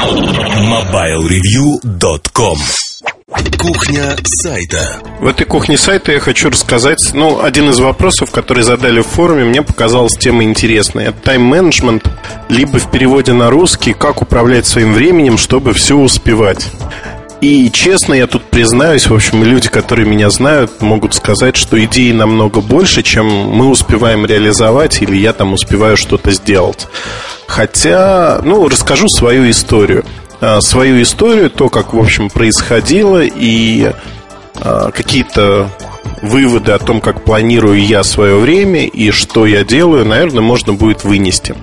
MobileReview.com Кухня сайта. В этой кухне сайта я хочу рассказать, ну, один из вопросов, который задали в форуме, мне показалась тема интересная. Это тайм-менеджмент, либо в переводе на русский, как управлять своим временем, чтобы все успевать. И честно, я тут признаюсь, в общем, люди, которые меня знают, могут сказать, что идей намного больше, чем мы успеваем реализовать, или я там успеваю что-то сделать. Хотя, ну, расскажу свою историю. А, свою историю, то, как, в общем, происходило, и а, какие-то выводы о том, как планирую я свое время и что я делаю, наверное, можно будет вынести.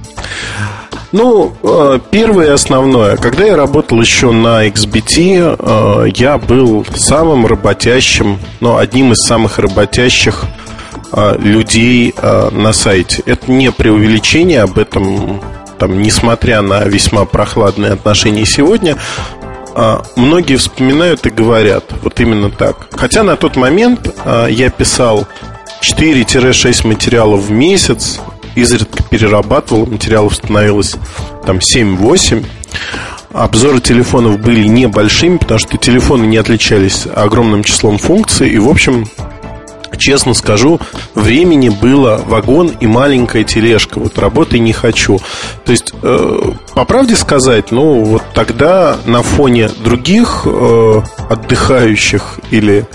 Ну, э, первое основное, когда я работал еще на XBT, э, я был самым работящим, ну, одним из самых работящих э, людей на сайте. Это не преувеличение, об этом, там, несмотря на весьма прохладные отношения сегодня, многие вспоминают и говорят вот именно так. Хотя на тот момент я писал 4-6 материалов в месяц, изредка перерабатывал, материалов становилось там 7-8. Обзоры телефонов были небольшими, потому что телефоны не отличались огромным числом функций. И, в общем, честно скажу, времени было вагон и маленькая тележка. Вот работы не хочу. То есть, э, по правде сказать, ну, вот тогда на фоне других э, отдыхающих или...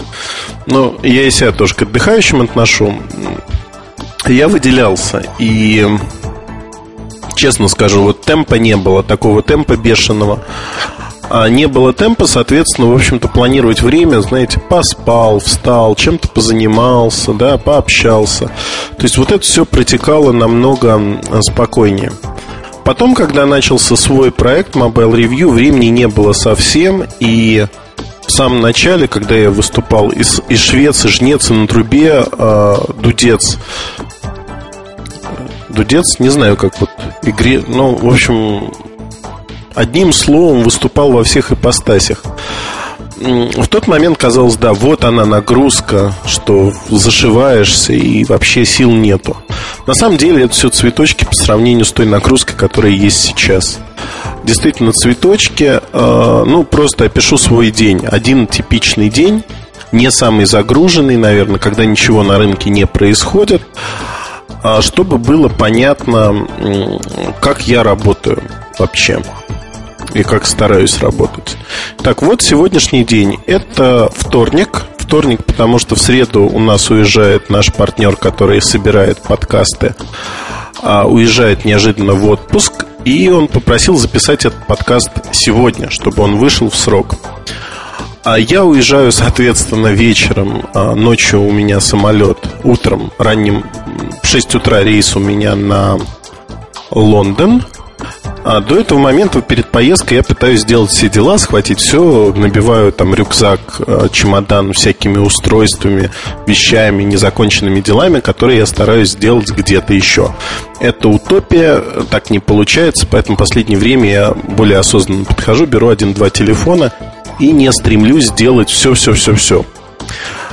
Ну, я и себя тоже к отдыхающим отношу я выделялся. И честно скажу, вот темпа не было, такого темпа бешеного. А не было темпа, соответственно, в общем-то, планировать время, знаете, поспал, встал, чем-то позанимался, да, пообщался. То есть вот это все протекало намного спокойнее. Потом, когда начался свой проект Mobile Review, времени не было совсем, и в самом начале, когда я выступал из, из Швеции, жнец на трубе, э, дудец, Дудец, не знаю, как вот игре, ну, в общем, одним словом выступал во всех ипостасях. В тот момент казалось, да, вот она нагрузка, что зашиваешься и вообще сил нету. На самом деле это все цветочки по сравнению с той нагрузкой, которая есть сейчас. Действительно, цветочки, э, ну, просто опишу свой день. Один типичный день, не самый загруженный, наверное, когда ничего на рынке не происходит. А чтобы было понятно, как я работаю вообще и как стараюсь работать. Так вот, сегодняшний день это вторник. Вторник, потому что в среду у нас уезжает наш партнер, который собирает подкасты, а уезжает неожиданно в отпуск, и он попросил записать этот подкаст сегодня, чтобы он вышел в срок. А я уезжаю, соответственно, вечером. А ночью у меня самолет. Утром, ранним, в 6 утра рейс у меня на Лондон. А до этого момента перед поездкой я пытаюсь сделать все дела, схватить все, набиваю там рюкзак, а, чемодан всякими устройствами, вещами, незаконченными делами, которые я стараюсь сделать где-то еще. Это утопия, так не получается, поэтому в последнее время я более осознанно подхожу, беру один-два телефона и не стремлюсь сделать все-все-все-все.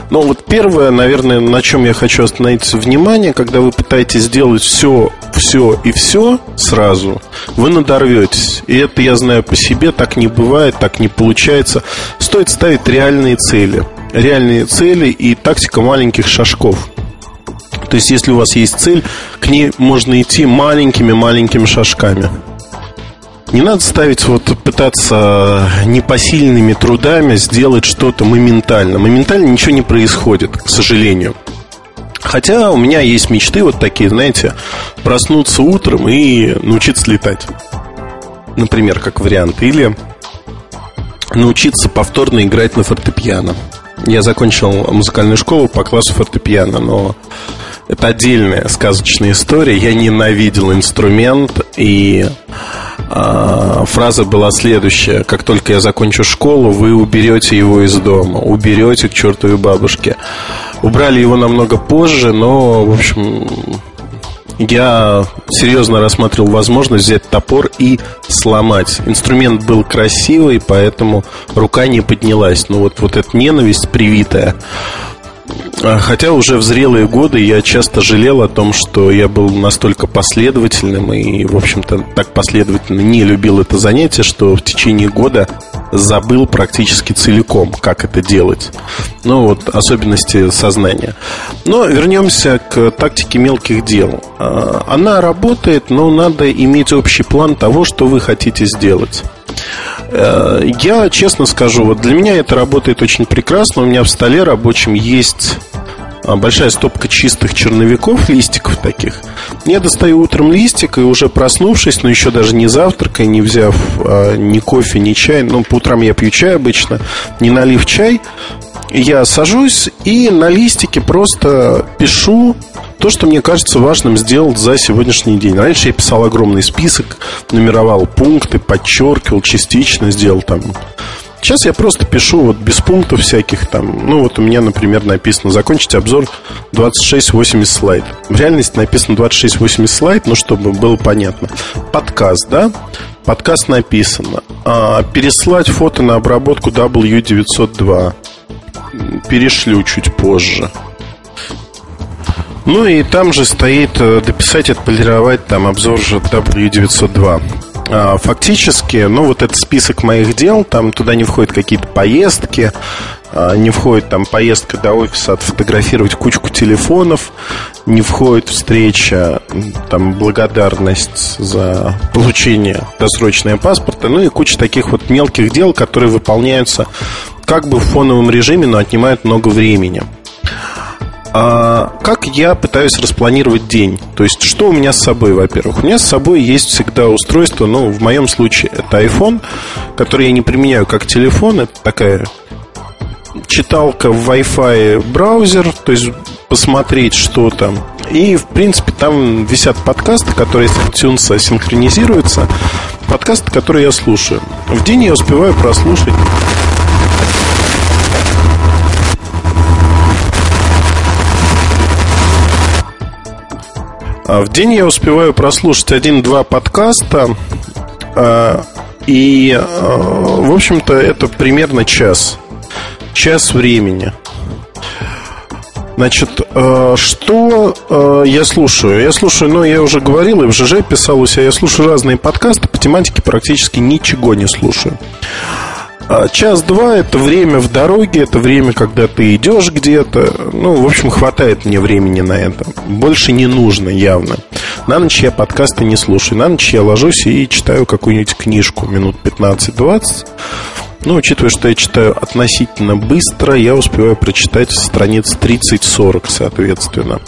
Но вот первое, наверное, на чем я хочу остановиться внимание, когда вы пытаетесь сделать все, все и все сразу, вы надорветесь. И это я знаю по себе, так не бывает, так не получается. Стоит ставить реальные цели. Реальные цели и тактика маленьких шажков. То есть, если у вас есть цель, к ней можно идти маленькими-маленькими шажками. Не надо ставить, вот пытаться непосильными трудами сделать что-то моментально. Моментально ничего не происходит, к сожалению. Хотя у меня есть мечты вот такие, знаете, проснуться утром и научиться летать. Например, как вариант. Или научиться повторно играть на фортепиано. Я закончил музыкальную школу по классу фортепиано, но это отдельная сказочная история. Я ненавидел инструмент и а, фраза была следующая. Как только я закончу школу, вы уберете его из дома. Уберете к чертовой бабушке. Убрали его намного позже, но, в общем, я серьезно рассматривал возможность взять топор и сломать. Инструмент был красивый, поэтому рука не поднялась. Но вот, вот эта ненависть привитая, хотя уже в зрелые годы я часто жалел о том, что я был настолько последовательным и, в общем-то, так последовательно не любил это занятие, что в течение года забыл практически целиком, как это делать. Ну, вот особенности сознания. Но вернемся к тактике мелких дел. А, она работает, но надо иметь общий план того, что вы хотите сделать. Э, я честно скажу, вот для меня это работает очень прекрасно. У меня в столе рабочем есть большая стопка чистых черновиков, листиков таких. Я достаю утром листик и уже проснувшись, но еще даже не завтракая, не взяв а, ни кофе, ни чай, ну, по утрам я пью чай обычно, не налив чай, я сажусь и на листике просто пишу то, что мне кажется важным сделать за сегодняшний день. Раньше я писал огромный список, нумеровал пункты, подчеркивал, частично сделал там Сейчас я просто пишу вот без пунктов всяких там. Ну, вот у меня, например, написано закончить обзор 26-80 слайд. В реальности написано 26-80 слайд, ну, чтобы было понятно. Подкаст, да? Подкаст написано. А, переслать фото на обработку W902. Перешлю чуть позже. Ну и там же стоит э, дописать, отполировать там обзор же W902. А, фактически, ну, вот этот список моих дел, там туда не входят какие-то поездки, а, не входит там поездка до офиса, отфотографировать кучку телефонов, не входит встреча, там благодарность за получение досрочного паспорта, ну и куча таких вот мелких дел, которые выполняются как бы в фоновом режиме, но отнимают много времени. А как я пытаюсь распланировать день? То есть, что у меня с собой, во-первых? У меня с собой есть всегда устройство, ну, в моем случае это iPhone, который я не применяю как телефон, это такая читалка в Wi-Fi браузер, то есть посмотреть, что там. И, в принципе, там висят подкасты, которые с iTunes синхронизируются. Подкасты, которые я слушаю. В день я успеваю прослушать в день я успеваю прослушать один-два подкаста, а, и, а, в общем-то, это примерно час. Час времени. Значит, что я слушаю? Я слушаю, ну, я уже говорил, и в ЖЖ писал у себя, я слушаю разные подкасты, по тематике практически ничего не слушаю. А, час-два – это время в дороге, это время, когда ты идешь где-то. Ну, в общем, хватает мне времени на это. Больше не нужно явно. На ночь я подкасты не слушаю. На ночь я ложусь и читаю какую-нибудь книжку минут 15-20. Ну, учитывая, что я читаю относительно быстро, я успеваю прочитать страниц 30-40, соответственно.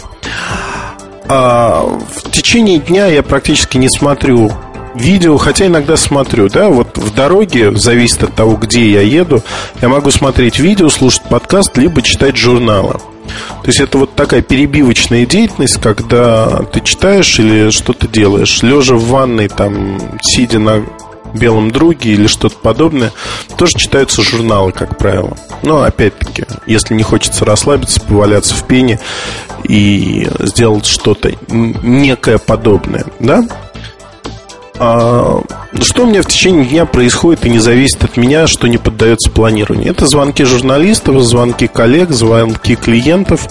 А в течение дня я практически не смотрю видео, хотя иногда смотрю, да, вот в дороге, зависит от того, где я еду, я могу смотреть видео, слушать подкаст, либо читать журналы. То есть это вот такая перебивочная деятельность, когда ты читаешь или что-то делаешь, лежа в ванной, там, сидя на белом друге или что-то подобное, тоже читаются журналы, как правило. Но опять-таки, если не хочется расслабиться, поваляться в пене и сделать что-то некое подобное, да? А, что у меня в течение дня происходит и не зависит от меня, что не поддается планированию? Это звонки журналистов, звонки коллег, звонки клиентов,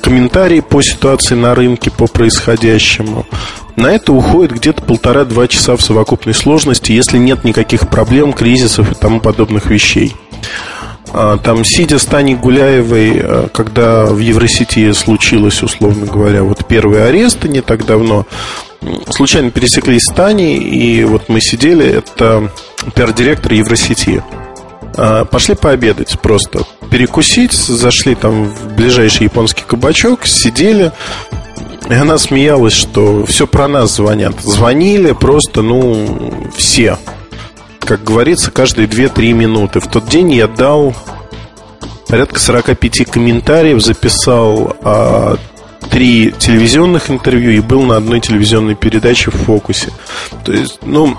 комментарии по ситуации на рынке, по происходящему. На это уходит где-то полтора-два часа в совокупной сложности, если нет никаких проблем, кризисов и тому подобных вещей. А, там, сидя с Таней Гуляевой, а, когда в Евросети случилось, условно говоря, вот первые аресты не так давно, случайно пересеклись с Таней, и вот мы сидели, это пиар-директор Евросети. А, пошли пообедать просто. Перекусить, зашли там в ближайший японский кабачок, сидели, и она смеялась, что все про нас звонят. Звонили просто, ну, все. Как говорится, каждые 2-3 минуты. В тот день я дал порядка 45 комментариев, записал а, три телевизионных интервью и был на одной телевизионной передаче в фокусе. То есть, ну,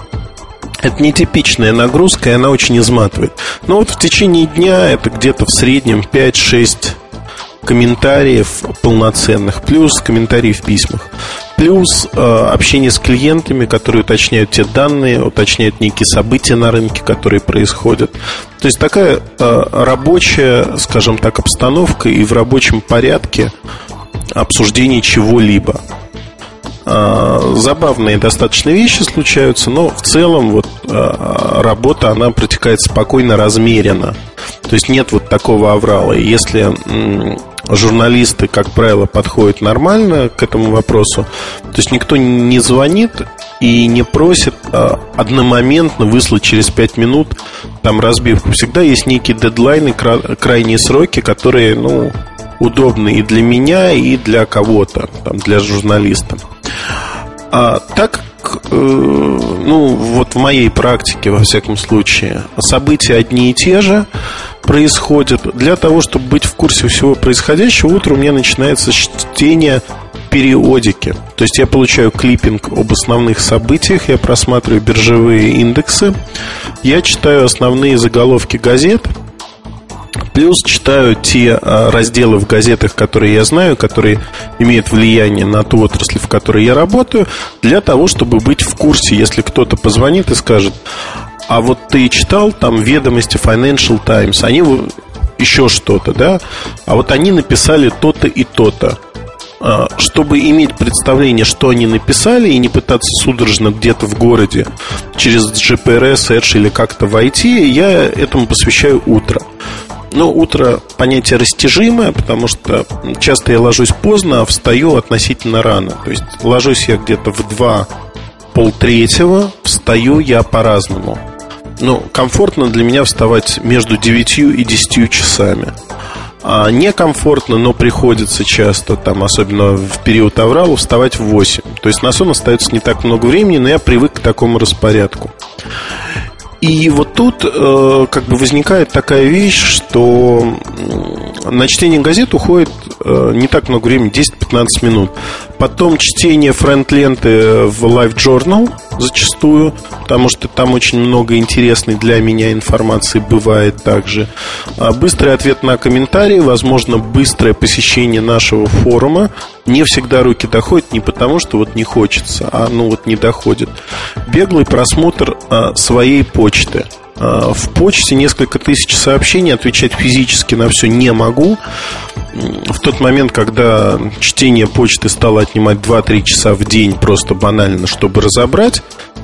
это нетипичная нагрузка, и она очень изматывает. Но вот в течение дня это где-то в среднем 5-6 комментариев полноценных, плюс комментарии в письмах. Плюс э, общение с клиентами, которые уточняют те данные, уточняют некие события на рынке, которые происходят. То есть такая э, рабочая, скажем так, обстановка и в рабочем порядке обсуждение чего-либо. Э, забавные достаточно вещи случаются, но в целом вот э, работа, она протекает спокойно, размеренно. То есть нет вот такого аврала. Если журналисты, как правило, подходят нормально к этому вопросу. То есть никто не звонит и не просит а, одномоментно выслать через 5 минут там разбивку. Всегда есть некие дедлайны, крайние сроки, которые, ну, удобны и для меня, и для кого-то, там, для журналиста. А так э, ну, вот в моей практике, во всяком случае, события одни и те же происходят. Для того, чтобы быть в курсе всего происходящего, утро у меня начинается чтение периодики. То есть я получаю клиппинг об основных событиях, я просматриваю биржевые индексы, я читаю основные заголовки газет, Плюс читаю те а, разделы в газетах, которые я знаю, которые имеют влияние на ту отрасль, в которой я работаю, для того, чтобы быть в курсе, если кто-то позвонит и скажет, а вот ты читал там ведомости Financial Times, они еще что-то, да, а вот они написали то-то и то-то. А, чтобы иметь представление, что они написали, и не пытаться судорожно где-то в городе через GPRS, Edge или как-то войти, я этому посвящаю утро. Но утро понятие растяжимое, потому что часто я ложусь поздно, а встаю относительно рано. То есть ложусь я где-то в два полтретьего, встаю я по-разному. Ну, комфортно для меня вставать между 9 и 10 часами. А некомфортно, но приходится часто, там, особенно в период аврала, вставать в 8. То есть на сон остается не так много времени, но я привык к такому распорядку. И вот тут э, как бы возникает такая вещь, что на чтение газет уходит э, не так много времени, 10-15 минут. Потом чтение френд-ленты в Live Journal зачастую, потому что там очень много интересной для меня информации бывает также. А быстрый ответ на комментарии, возможно, быстрое посещение нашего форума. Не всегда руки доходят не потому, что вот не хочется, а ну вот не доходит. Беглый просмотр а, своей почты – в почте несколько тысяч сообщений, отвечать физически на все не могу. В тот момент, когда чтение почты стало отнимать 2-3 часа в день просто банально, чтобы разобрать,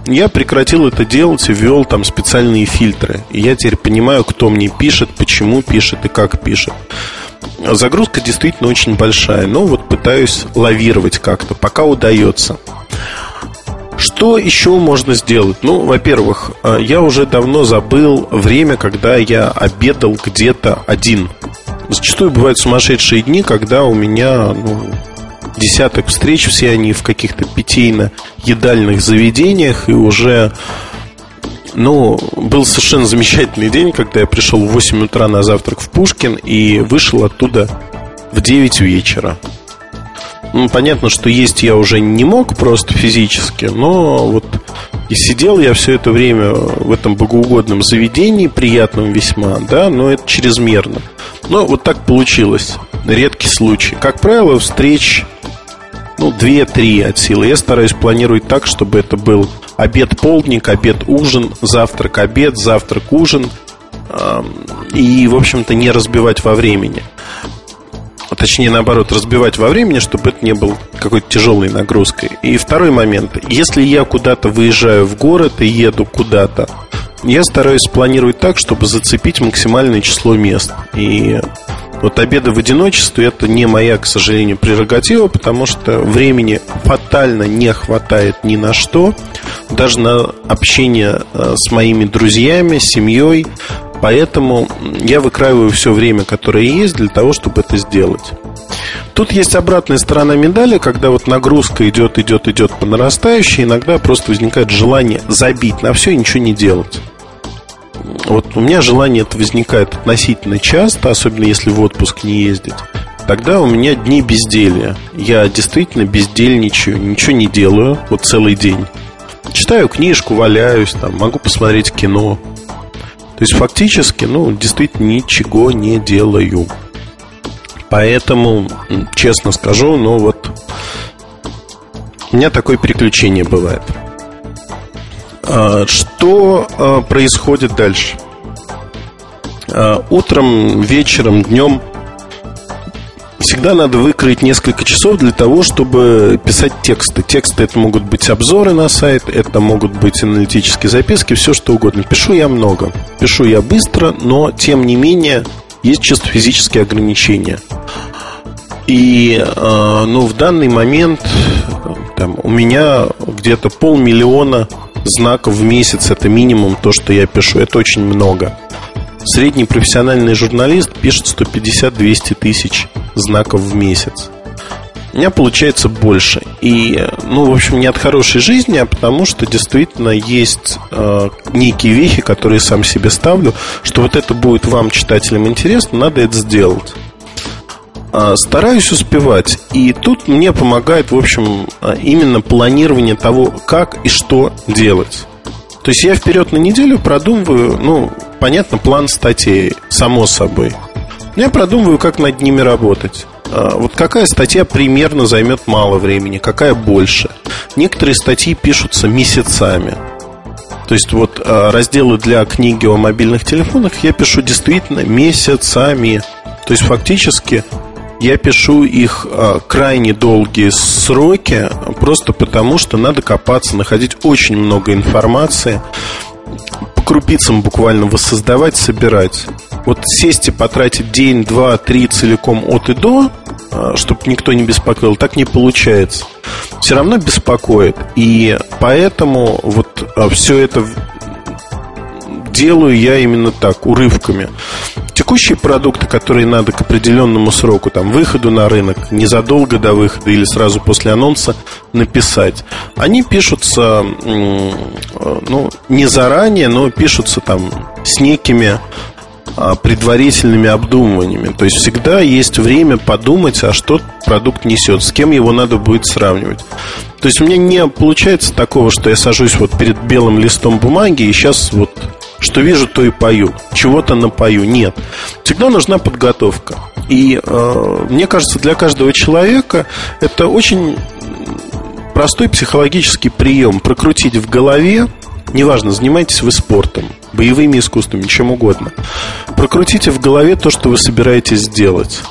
я прекратил это делать и ввел там специальные фильтры. И я теперь понимаю, кто мне пишет, почему пишет и как пишет. Загрузка действительно очень большая, но вот пытаюсь лавировать как-то, пока удается. Что еще можно сделать? Ну, во-первых, э, я уже давно забыл время, когда я обедал где-то один. Зачастую бывают сумасшедшие дни, когда у меня ну, десяток встреч, все они в каких-то питейно-едальных заведениях, и уже ну, был совершенно замечательный день, когда я пришел в 8 утра на завтрак в Пушкин и вышел оттуда в 9 вечера. Ну, понятно, что есть я уже не мог просто физически, но вот и сидел я все это время в этом богоугодном заведении, приятном весьма, да, но это чрезмерно. Но вот так получилось. Редкий случай. Как правило, встреч ну, 2-3 от силы. Я стараюсь планировать так, чтобы это был обед-полдник, обед-ужин, завтрак-обед, завтрак-ужин. И, в общем-то, не разбивать во времени точнее наоборот, разбивать во времени, чтобы это не был какой-то тяжелой нагрузкой. И второй момент. Если я куда-то выезжаю в город и еду куда-то, я стараюсь спланировать так, чтобы зацепить максимальное число мест. И вот обеды в одиночестве это не моя, к сожалению, прерогатива, потому что времени фатально не хватает ни на что, даже на общение э, с моими друзьями, семьей. Поэтому я выкраиваю все время, которое есть, для того, чтобы это сделать. Тут есть обратная сторона медали, когда вот нагрузка идет, идет, идет по нарастающей, иногда просто возникает желание забить на все и ничего не делать. Вот у меня желание это возникает относительно часто, особенно если в отпуск не ездить. Тогда у меня дни безделия. Я действительно бездельничаю, ничего не делаю, вот целый день. Читаю книжку, валяюсь, там, могу посмотреть кино. То есть фактически, ну, действительно ничего не делаю. Поэтому, честно скажу, ну вот У меня такое переключение бывает. А, что а, происходит дальше? А, утром, вечером, днем всегда надо выкроить несколько часов для того, чтобы писать тексты. Тексты это могут быть обзоры на сайт, это могут быть аналитические записки, все что угодно. Пишу я много. Пишу я быстро, но тем не менее есть чисто физические ограничения. И ну, в данный момент там, у меня где-то полмиллиона знаков в месяц это минимум то, что я пишу. Это очень много. Средний профессиональный журналист пишет 150-200 тысяч знаков в месяц. У меня получается больше. И, ну, в общем, не от хорошей жизни, а потому что действительно есть э, некие вехи, которые сам себе ставлю, что вот это будет вам, читателям, интересно, надо это сделать. А, стараюсь успевать. И тут мне помогает, в общем, а, именно планирование того, как и что делать. То есть я вперед на неделю продумываю, ну, понятно, план статей, само собой. Я продумываю, как над ними работать. А, вот какая статья примерно займет мало времени, какая больше. Некоторые статьи пишутся месяцами. То есть вот разделы для книги о мобильных телефонах я пишу действительно месяцами. То есть фактически я пишу их а, крайне долгие сроки, просто потому что надо копаться, находить очень много информации, крупицам буквально воссоздавать, собирать. Вот сесть и потратить день, два, три целиком от и до, а, чтобы никто не беспокоил, так не получается. Все равно беспокоит. И поэтому вот а, все это делаю я именно так, урывками. Текущие продукты, которые надо к определенному сроку, там, выходу на рынок, незадолго до выхода или сразу после анонса написать, они пишутся, ну, не заранее, но пишутся там с некими а, предварительными обдумываниями. То есть всегда есть время подумать, а что продукт несет, с кем его надо будет сравнивать. То есть у меня не получается такого, что я сажусь вот перед белым листом бумаги и сейчас вот что вижу, то и пою. Чего-то напою. Нет. Всегда нужна подготовка. И э, мне кажется, для каждого человека это очень простой психологический прием. Прокрутить в голове, неважно, занимаетесь вы спортом, боевыми искусствами, чем угодно. Прокрутите в голове то, что вы собираетесь сделать.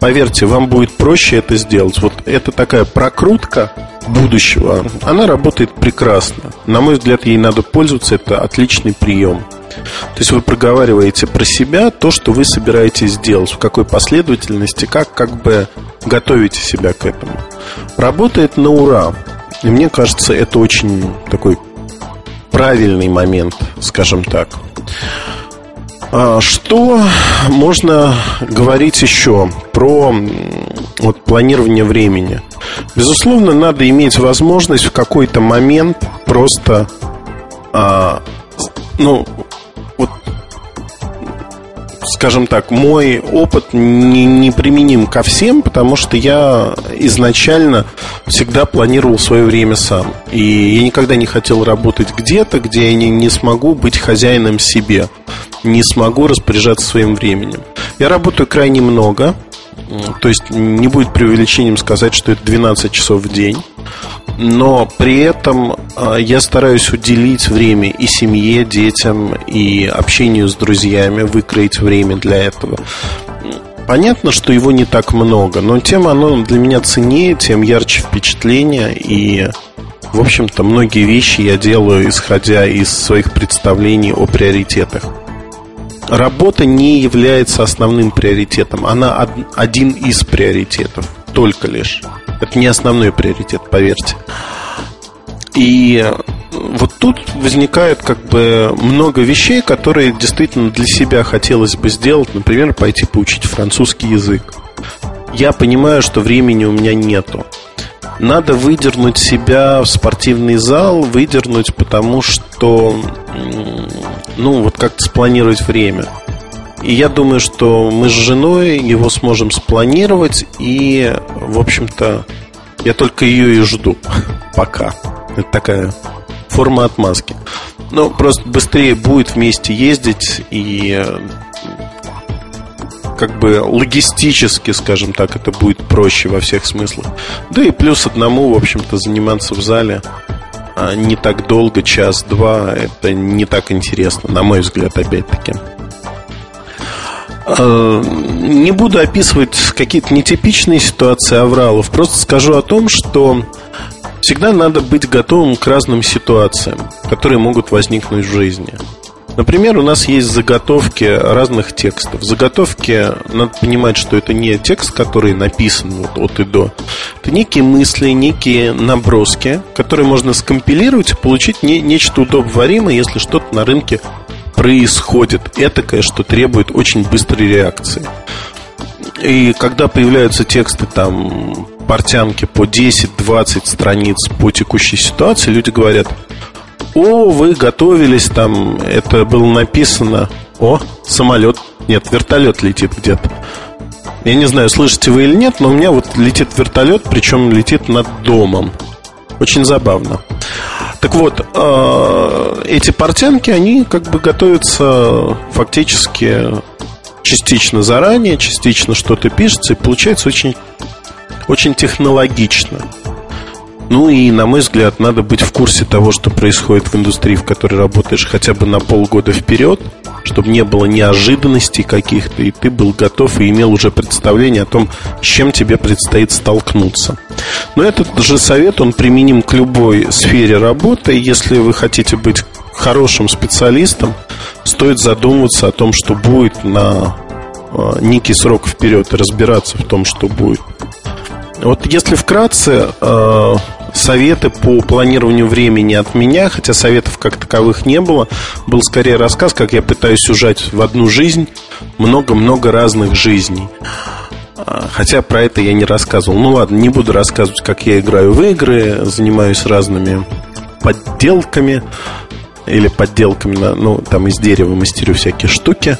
Поверьте, вам будет проще это сделать. Вот это такая прокрутка будущего. Она работает прекрасно. На мой взгляд, ей надо пользоваться. Это отличный прием. То есть вы проговариваете про себя то, что вы собираетесь сделать, в какой последовательности, как как бы готовите себя к этому. Работает на ура. И мне кажется, это очень такой правильный момент, скажем так. А, что можно говорить еще про вот, планирование времени? Безусловно, надо иметь возможность в какой-то момент просто а, ну, скажем так, мой опыт не, не применим ко всем, потому что я изначально всегда планировал свое время сам. И я никогда не хотел работать где-то, где я не, не смогу быть хозяином себе, не смогу распоряжаться своим временем. Я работаю крайне много, то есть не будет преувеличением сказать, что это 12 часов в день но при этом а, я стараюсь уделить время и семье, детям, и общению с друзьями, выкроить время для этого. Понятно, что его не так много, но тем оно для меня ценнее, тем ярче впечатление, и, в общем-то, многие вещи я делаю, исходя из своих представлений о приоритетах. Работа не является основным приоритетом, она один из приоритетов, только лишь. Это не основной приоритет, поверьте. И вот тут возникает как бы много вещей, которые действительно для себя хотелось бы сделать. Например, пойти поучить французский язык. Я понимаю, что времени у меня нету. Надо выдернуть себя в спортивный зал, выдернуть, потому что, ну, вот как-то спланировать время. И я думаю, что мы с женой его сможем спланировать, и, в общем-то, я только ее и жду. Пока. Это такая форма отмазки. Ну, просто быстрее будет вместе ездить и как бы логистически, скажем так, это будет проще во всех смыслах. Да и плюс одному, в общем-то, заниматься в зале а, не так долго, час-два, это не так интересно, на мой взгляд, опять-таки. А, не буду описывать какие-то нетипичные ситуации авралов, просто скажу о том, что всегда надо быть готовым к разным ситуациям, которые могут возникнуть в жизни. Например, у нас есть заготовки разных текстов. Заготовки, надо понимать, что это не текст, который написан вот от и до. Это некие мысли, некие наброски, которые можно скомпилировать и получить не, нечто удобоваримое, если что-то на рынке происходит. Этакое, что требует очень быстрой реакции. И когда появляются тексты там портянки по 10-20 страниц по текущей ситуации, люди говорят, о, вы готовились там, это было написано, о, самолет, нет, вертолет летит где-то. Я не знаю, слышите вы или нет, но у меня вот летит вертолет, причем летит над домом. Очень забавно. Так вот, э, эти портянки, они как бы готовятся фактически частично заранее, частично что-то пишется, и получается очень, очень технологично. Ну и, на мой взгляд, надо быть в курсе того, что происходит в индустрии, в которой работаешь хотя бы на полгода вперед, чтобы не было неожиданностей каких-то, и ты был готов и имел уже представление о том, с чем тебе предстоит столкнуться. Но этот же совет, он применим к любой сфере работы. Если вы хотите быть хорошим специалистом, стоит задумываться о том, что будет на а, некий срок вперед и разбираться в том, что будет. Вот если вкратце, э, советы по планированию времени от меня, хотя советов как таковых не было, был скорее рассказ, как я пытаюсь ужать в одну жизнь много-много разных жизней. А, хотя про это я не рассказывал. Ну ладно, не буду рассказывать, как я играю в игры, занимаюсь разными подделками или подделками, ну, там из дерева мастерю всякие штуки.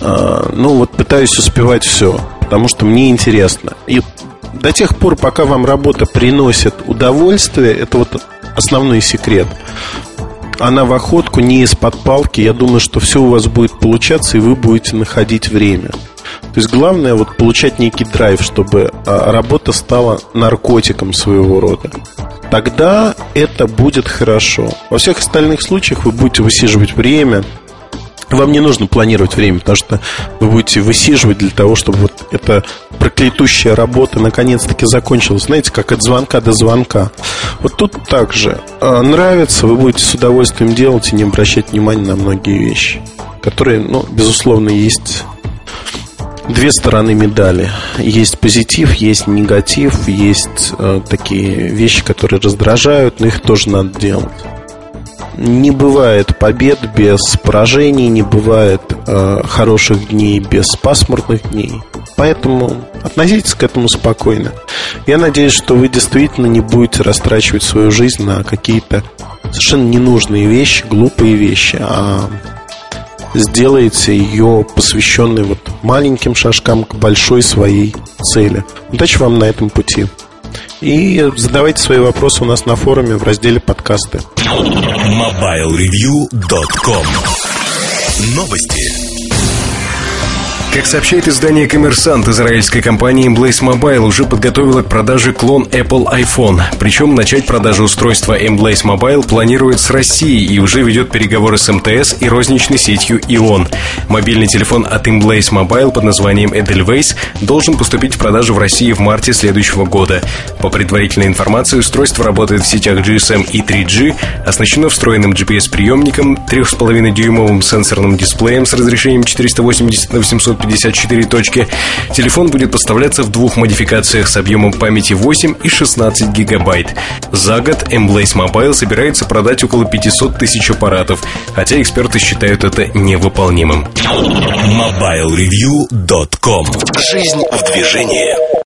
А, ну, вот пытаюсь успевать все, потому что мне интересно. И до тех пор, пока вам работа приносит удовольствие, это вот основной секрет. Она в охотку не из-под палки. Я думаю, что все у вас будет получаться, и вы будете находить время. То есть главное вот получать некий драйв, чтобы а, работа стала наркотиком своего рода. Тогда это будет хорошо. Во всех остальных случаях вы будете высиживать время, вам не нужно планировать время, потому что вы будете высиживать для того, чтобы вот эта проклятущая работа наконец-таки закончилась. Знаете, как от звонка до звонка. Вот тут также а, нравится, вы будете с удовольствием делать и не обращать внимания на многие вещи, которые, ну, безусловно, есть две стороны медали. Есть позитив, есть негатив, есть э, такие вещи, которые раздражают, но их тоже надо делать не бывает побед без поражений, не бывает э, хороших дней без пасмурных дней. Поэтому относитесь к этому спокойно. Я надеюсь, что вы действительно не будете растрачивать свою жизнь на какие-то совершенно ненужные вещи, глупые вещи, а сделаете ее посвященной вот маленьким шажкам к большой своей цели. Удачи вам на этом пути. И задавайте свои вопросы у нас на форуме в разделе подкасты. MobileReview.com Новости. Как сообщает издание «Коммерсант», израильская компания Emblaze Mobile уже подготовила к продаже клон Apple iPhone. Причем начать продажу устройства Emblaze Mobile планирует с Россией и уже ведет переговоры с МТС и розничной сетью ИОН. Мобильный телефон от Emblaze Mobile под названием Edelweiss должен поступить в продажу в России в марте следующего года. По предварительной информации, устройство работает в сетях GSM и 3G, оснащено встроенным GPS-приемником, 3,5-дюймовым сенсорным дисплеем с разрешением 480 на 850 54 точки. Телефон будет поставляться в двух модификациях с объемом памяти 8 и 16 гигабайт. За год Emblaze Mobile собирается продать около 500 тысяч аппаратов, хотя эксперты считают это невыполнимым. MobileReview.com Жизнь в движении